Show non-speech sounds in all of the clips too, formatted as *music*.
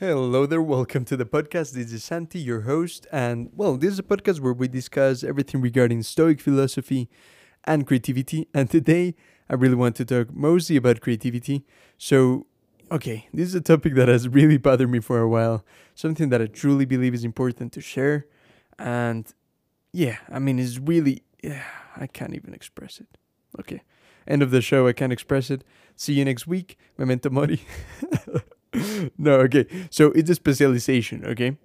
Hello there, welcome to the podcast. This is Santi, your host, and well, this is a podcast where we discuss everything regarding Stoic philosophy and creativity. And today, I really want to talk mostly about creativity. So, okay, this is a topic that has really bothered me for a while, something that I truly believe is important to share. And yeah, I mean, it's really, yeah, I can't even express it. Okay, end of the show, I can't express it. See you next week. Memento mori. *laughs* *laughs* no, okay. So it's a specialization, okay?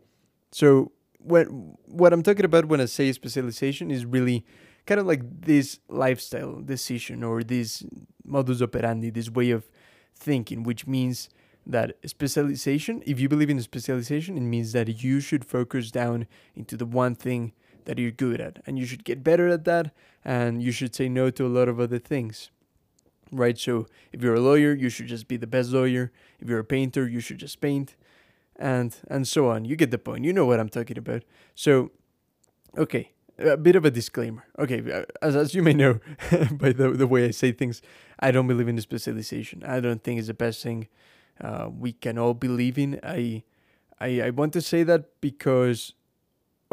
So when what I'm talking about when I say specialization is really kind of like this lifestyle decision or this modus operandi, this way of thinking, which means that specialization, if you believe in specialization, it means that you should focus down into the one thing that you're good at and you should get better at that and you should say no to a lot of other things right? So if you're a lawyer, you should just be the best lawyer. If you're a painter, you should just paint, and and so on. You get the point. You know what I'm talking about. So, okay, a bit of a disclaimer. Okay, uh, as as you may know *laughs* by the the way I say things, I don't believe in specialization. I don't think it's the best thing uh, we can all believe in. I I I want to say that because,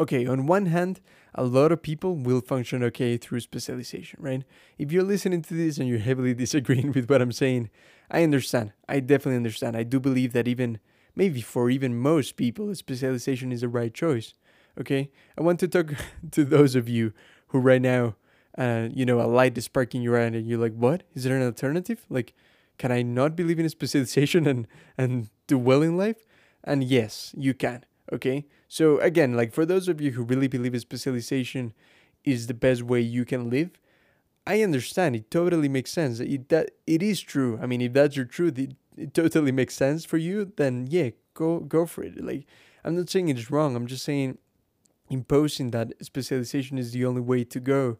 okay, on one hand a lot of people will function okay through specialization, right? If you're listening to this and you're heavily *laughs* disagreeing with what I'm saying, I understand. I definitely understand. I do believe that even maybe for even most people, specialization is the right choice. Okay, I want to talk *laughs* to those of you who right now, uh, you know, a light is sparking your eye and you're like, "What? Is there an alternative? Like, can I not believe in specialization *laughs* and and do well in life?" And yes, you can. Okay, so again, like for those of you who really believe specialization is the best way you can live, I understand. It totally makes sense. It that it is true. I mean, if that's your truth, it, it totally makes sense for you. Then yeah, go go for it. Like I'm not saying it's wrong. I'm just saying imposing that specialization is the only way to go.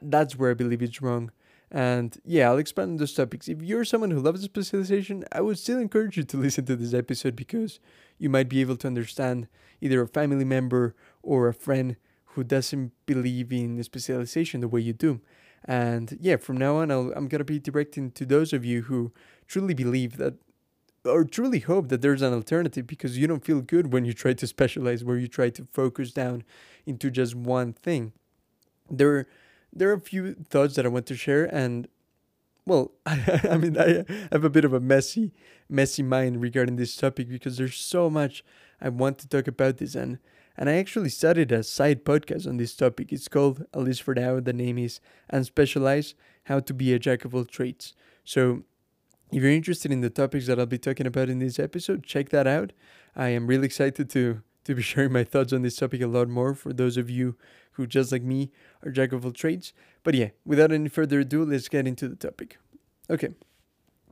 That's where I believe it's wrong. And yeah, I'll expand on those topics. If you're someone who loves specialization, I would still encourage you to listen to this episode because you might be able to understand either a family member or a friend who doesn't believe in specialization the way you do. And yeah, from now on, i am going to be directing to those of you who truly believe that or truly hope that there's an alternative because you don't feel good when you try to specialize, where you try to focus down into just one thing. There there are a few thoughts that I want to share, and well, *laughs* I, I mean, I have a bit of a messy, messy mind regarding this topic because there's so much I want to talk about this, and and I actually started a side podcast on this topic. It's called, at least for now, the name is Unspecialized: How to Be a Jack of All Trades. So, if you're interested in the topics that I'll be talking about in this episode, check that out. I am really excited to to be *laughs* sharing my thoughts on this topic a lot more for those of you who, just like me, are jack of all trades. But yeah, without any further ado, let's get into the topic. Okay,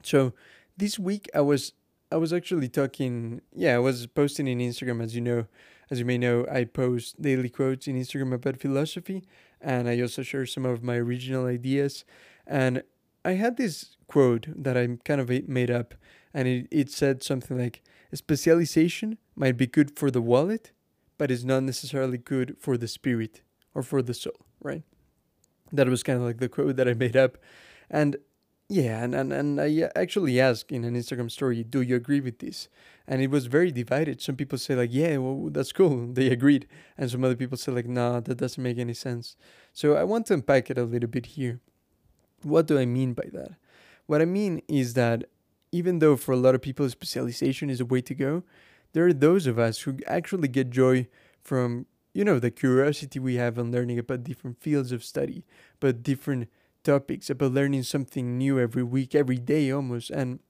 so this week I was I was actually talking. Yeah, I was posting in Instagram, as you know, as you may know, I post daily quotes in Instagram about philosophy, and I also share some of my original ideas. And I had this quote that I kind of made up, and it, it said something like, "Specialization might be good for the wallet, but is not necessarily good for the spirit." Or for the soul, right? That was kind of like the quote that I made up. And yeah, and, and, and I actually asked in an Instagram story, do you agree with this? And it was very divided. Some people say like, yeah, well, that's cool. They agreed. And some other people say like, nah, that doesn't make any sense. So I want to unpack it a little bit here. What do I mean by that? What I mean is that even though for a lot of people specialization is a way to go, there are those of us who actually get joy from you know, the curiosity we have on learning about different fields of study, about different topics, about learning something new every week, every day almost. And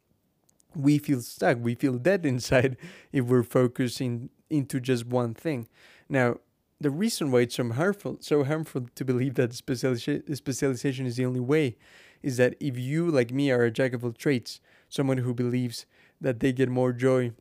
we feel stuck, we feel dead *laughs* inside if we're focusing into just one thing. Now, the reason why it's so harmful, so harmful to believe that specialization, is the only way, is that if you, like me, are a jack of all trades, someone who believes that they get more joy in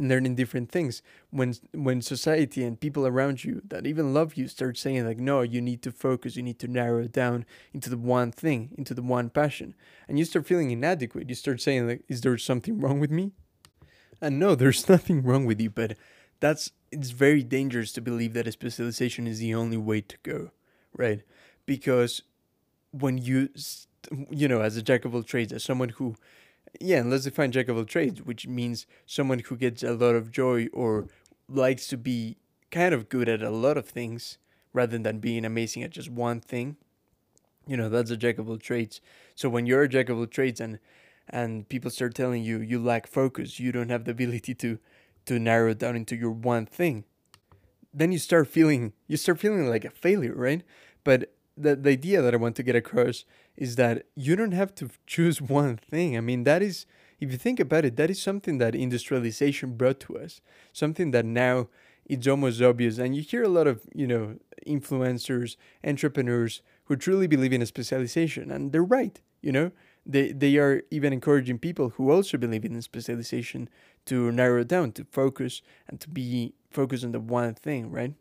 learning different things. When when society and people around you that even love you start saying like no you need to focus. You need to narrow it down into the one thing into the one passion. And you start feeling inadequate. You start saying like is there something wrong with me? And no *laughs* there's nothing wrong with you but that's it's very dangerous to believe that a specialization is the only way to go right? Because when you you know as a jack of all trades as someone who yeah, and let's define jack of all trades, which means someone who gets a lot of joy or likes to be kind of good at a lot of things rather than being amazing at just one thing. You know, that's a jack of all trades. So when you're a jack of all trades and and people start telling you you lack focus, you don't have the ability to to narrow down into your one thing, then you start feeling you start feeling like a failure, right? But the the idea that I want to get across is that you don't have to choose *laughs* one thing. I mean, that is if you think about it, that is something that industrialization brought to us. Something that now it's almost obvious and you hear a lot of, you know, influencers, entrepreneurs who truly believe in a specialization and they're right, you know? They they are even encouraging people who also believe in specialization to narrow down, to focus and to be focused on the one thing, right?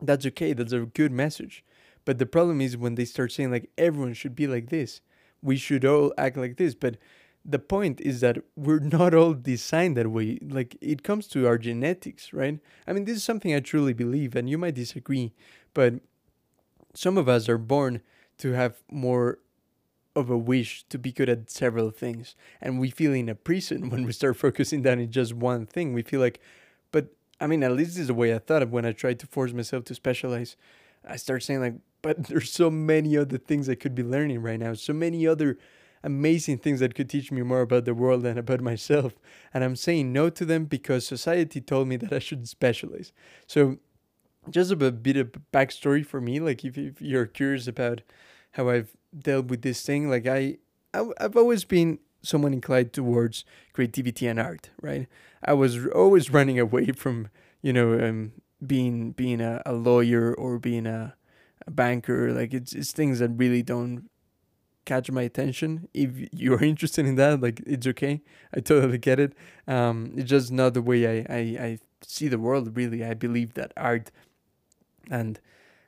That's okay. That's a good message. But the problem is when they start saying like everyone should be like this, we should all act like this. But the point is that we're not all designed that way. Like it comes to our genetics, right? I mean, this is something I truly believe, and you might disagree, but some of us are born to have more of a wish to be good at several things and we feel in a prison *laughs* when we start focusing down in just one thing we feel like but i mean at least this is the way i thought of when i tried to force myself to specialize i start saying like but *laughs* there's so many other things I could be learning right now, so many other amazing things that could teach me more about the world and about *laughs* myself. And I'm saying no to them because society told me that I should specialize. So, just a bit of backstory for me, like if, if you're curious about how I've dealt with this thing, like I, I I've always been someone inclined towards creativity and art, right? I was always running away *laughs* from, you know, um, being being a, a lawyer or being a a banker. Like it's it's things that really don't catch my attention. If you're *laughs* interested in that, like it's okay. I totally get it. Um, it's just not the way I, I, I see the world. Really, I believe that art and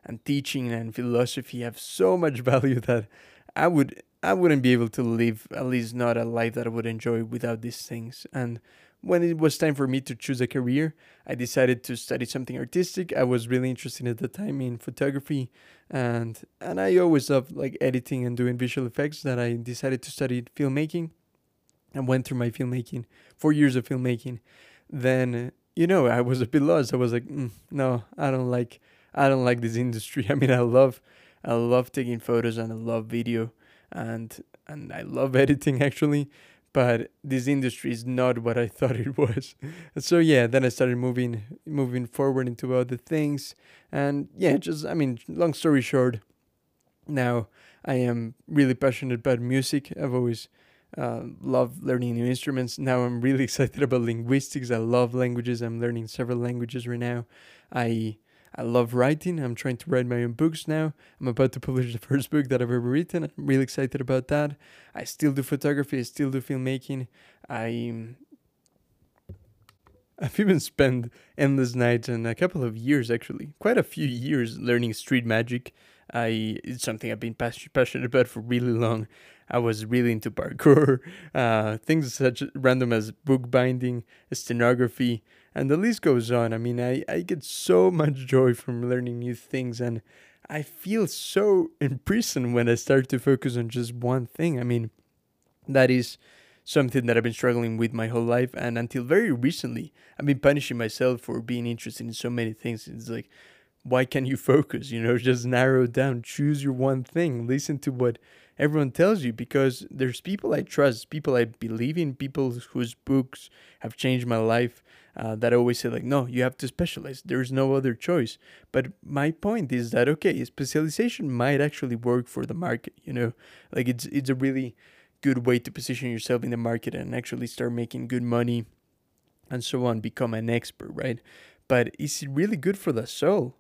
and teaching and philosophy have so much *laughs* value that I would I wouldn't be able to live at least not a life that I would enjoy without these things. And when it was time for me to choose a career, I decided to study something artistic. I was really interested at the time in photography and and I always loved like editing and doing visual effects that I decided to study filmmaking and went through my filmmaking, 4 years of filmmaking. Then you know, I was a bit lost. I was like, mm, no, I don't like I don't like this industry. *laughs* I mean, I love I love taking photos and I love video and and I love *laughs* editing actually but this industry is not what I *laughs* thought it was. so yeah, then I started moving moving forward into other things, and yeah, just I mean, long story short, now I am really passionate about music. I've always uh, loved learning new instruments. Now I'm really *laughs* excited about linguistics. I love languages. I'm learning several languages right now. I I love writing. I'm trying to write my own books now. I'm about to publish the *laughs* first book that I've ever written. I'm really excited about that. I still do photography. I still do filmmaking. I um, I've even spent endless nights and a couple of years actually, quite a few years learning street magic. I it's something I've been passionate about for really long. I was really into parkour, *laughs* uh, things such random as bookbinding, stenography, and the list goes on. I mean, I, I get so *laughs* much joy from learning new things, and I feel so imprisoned when I start to focus on just one thing. I mean, that is something that I've been struggling with my whole life, and until very recently, I've been punishing myself for being interested in so many things. It's like, why can't you focus? You know, *laughs* just narrow down, choose your one thing, listen to what everyone tells you because there's people I trust, people I believe in, people whose books have changed my life uh, that always say like, no, you have to specialize. There's no other choice. But my point is that okay, specialization might actually work for the market. You know, like it's it's a really good way to position yourself in the market and actually start making good money and so on, become an expert, right? But is it really good for the soul?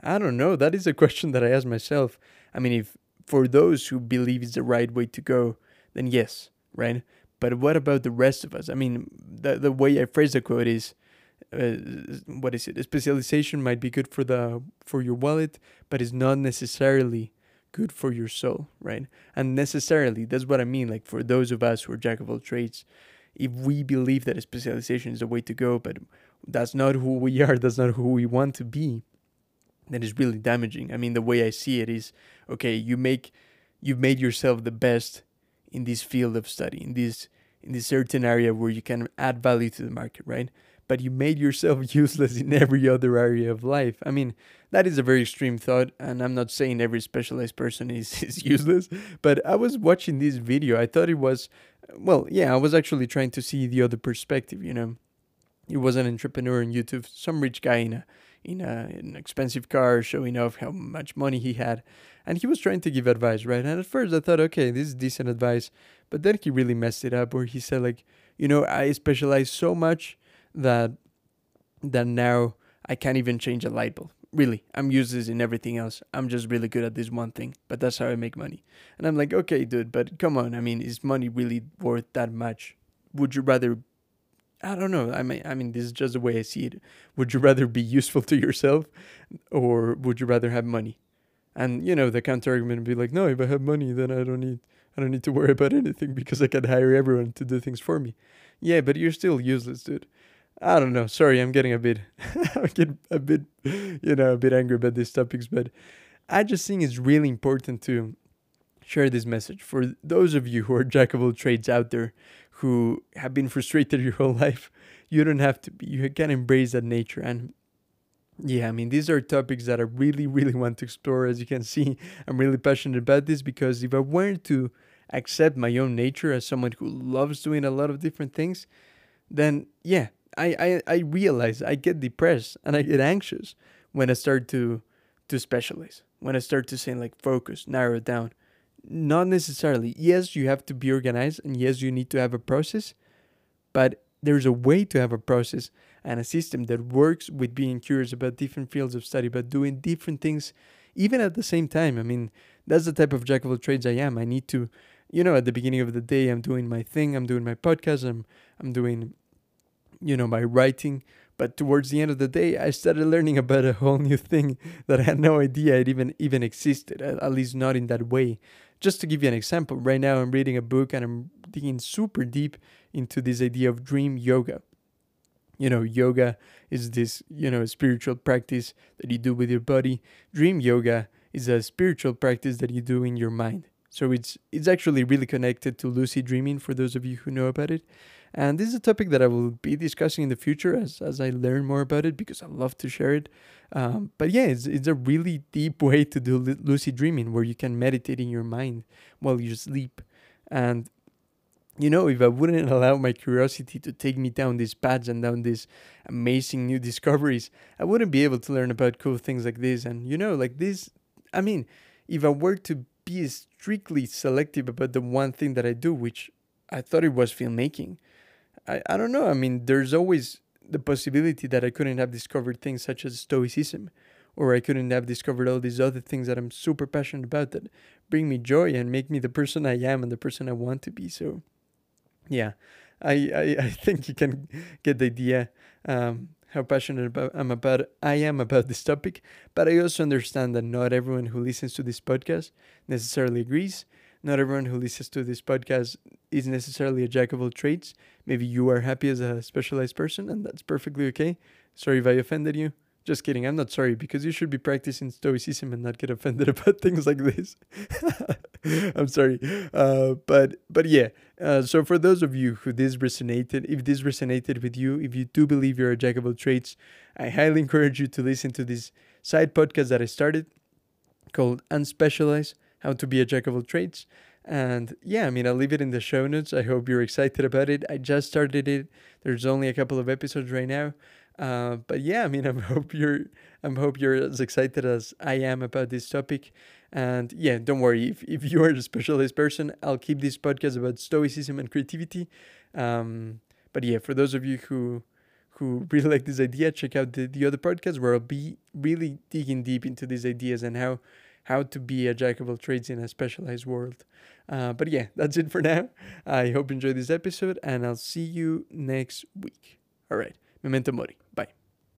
I don't know. That is a question that I ask myself. I mean, if for those who believe it's the right way to go, then yes, right? But what about the rest of us? I mean, the the way I phrase the quote is, uh, what is it? A specialization might be good for the for your wallet, but it's not necessarily good for your soul, right? And necessarily, that's what I mean. Like for those of us who are jack of all trades, if we believe that a specialization is the way to go, but that's not who we are, that's not who we want to be, then it's really damaging. I mean, the way I see it is, okay, you make, you've made yourself the best in this field of study, in this in this certain area where you can add value to the market, right? But you made yourself *laughs* useless in every other area of life. I mean, that is a very extreme thought, and I'm not saying every specialized person is, *laughs* is useless, but I was watching this video. I thought it was, well, yeah, I was actually trying to see the other perspective, you know. He was an entrepreneur on YouTube, some rich guy in a in a, an expensive car, showing off how much money he had, and he was trying to give advice, right? And at first I thought, okay, this is decent advice, but then he really messed it up, where he said like, you know, I specialize so much that that now I can't even change a light bulb. Really, I'm useless in everything else. I'm just really good at this one thing, but that's how I make money. And I'm like, okay, dude, but come on. I mean, is money really worth that much? Would you rather I don't know. I mean, I mean, this is just the way I see it. Would you rather be useful to yourself, or would you rather have money? And you know, the counter argument would be like, no, if I have money, then I don't need, I don't need to worry about anything because I can hire everyone to do things for me. Yeah, but you're still useless, dude. I don't know. Sorry, I'm getting a bit, *laughs* I get a bit, you know, a bit angry about these topics, but I just think it's really important to share this message for those of you who are jack of all trades out there who have been frustrated *laughs* your whole life. You don't have to be. You can embrace that nature. And yeah, I mean, these are topics that I really, really want to explore. As you can see, I'm really passionate about this because if I weren't to accept my own nature as someone who loves doing a lot of different things, then yeah, I, I, I realize I get depressed and I get anxious when I start to to specialize. When I start to say like focus, narrow it down not necessarily. Yes, you have to be organized, and yes, you need to have a process, but there's a way to have a process and a system that works with being curious about different fields of study, but doing different things even at the same time. I mean, that's the type of jack of all trades I am. I need to, you know, at the beginning of the day, I'm doing my thing, I'm doing my podcast, I'm, I'm doing, you know, my writing. But towards the end of the day, I started learning about a whole new thing that I had no idea it even even existed, at least not in that way. Just to give you an example, right now I'm reading a book and I'm digging super deep into this idea of dream yoga. You know, yoga is this, you know, spiritual practice that you do with your body. Dream yoga is a spiritual practice that you do in your mind. So it's it's actually really connected to lucid dreaming for those of you who know about it. And this is a topic that I will be discussing in the future as, as I learn more about it because I love to share it. Um, but yeah, it's, it's a really deep way to do lucid dreaming where you can meditate in your mind while you sleep. And, you know, if I wouldn't *laughs* allow my curiosity to take me down these paths and down these amazing new discoveries, I wouldn't be able to learn about cool things like this. And, you know, like this, I mean, if I were to be strictly selective about the one thing that I do, which I thought it was filmmaking, I, I don't know. I mean, there's always the possibility that I couldn't have discovered things such as Stoicism, or I couldn't have discovered all these other things that I'm super passionate about that bring me joy and make me the person I am and the person I want to be. So, yeah, I I, *laughs* I think you can get the idea um, how passionate about I'm about I am about this topic. But I also understand that not everyone who listens to this podcast necessarily agrees not everyone who listens to this podcast is necessarily a jack of all trades. Maybe you are happy as a specialized person, and that's perfectly okay. Sorry if I offended you. Just kidding. I'm not sorry because you should be practicing stoicism and not get offended *laughs* about things like this. *laughs* I'm sorry, uh, but but yeah. Uh, so for those of you who this resonated, if this resonated with you, if you do believe you're a jack of all trades, I highly encourage you to listen to this side podcast that I started called Unspecialized how to be a jack of all trades. And yeah, I mean, I'll leave it in the show notes. I hope you're excited about it. I just started it. There's only a couple of episodes right now. Uh, but yeah, I mean, I hope you're, I hope you're as excited as I am about this topic. And yeah, don't worry. If, if you are a specialist person, I'll keep this podcast about stoicism and creativity. Um, but yeah, for those of you who, who really *laughs* like this idea, check out the, the other podcast where I'll be really digging deep into these ideas and how how to be a jack of all trades in a specialized world. Uh, but yeah, that's it for now. I hope you enjoyed this episode, and I'll see you next week. All right, memento mori.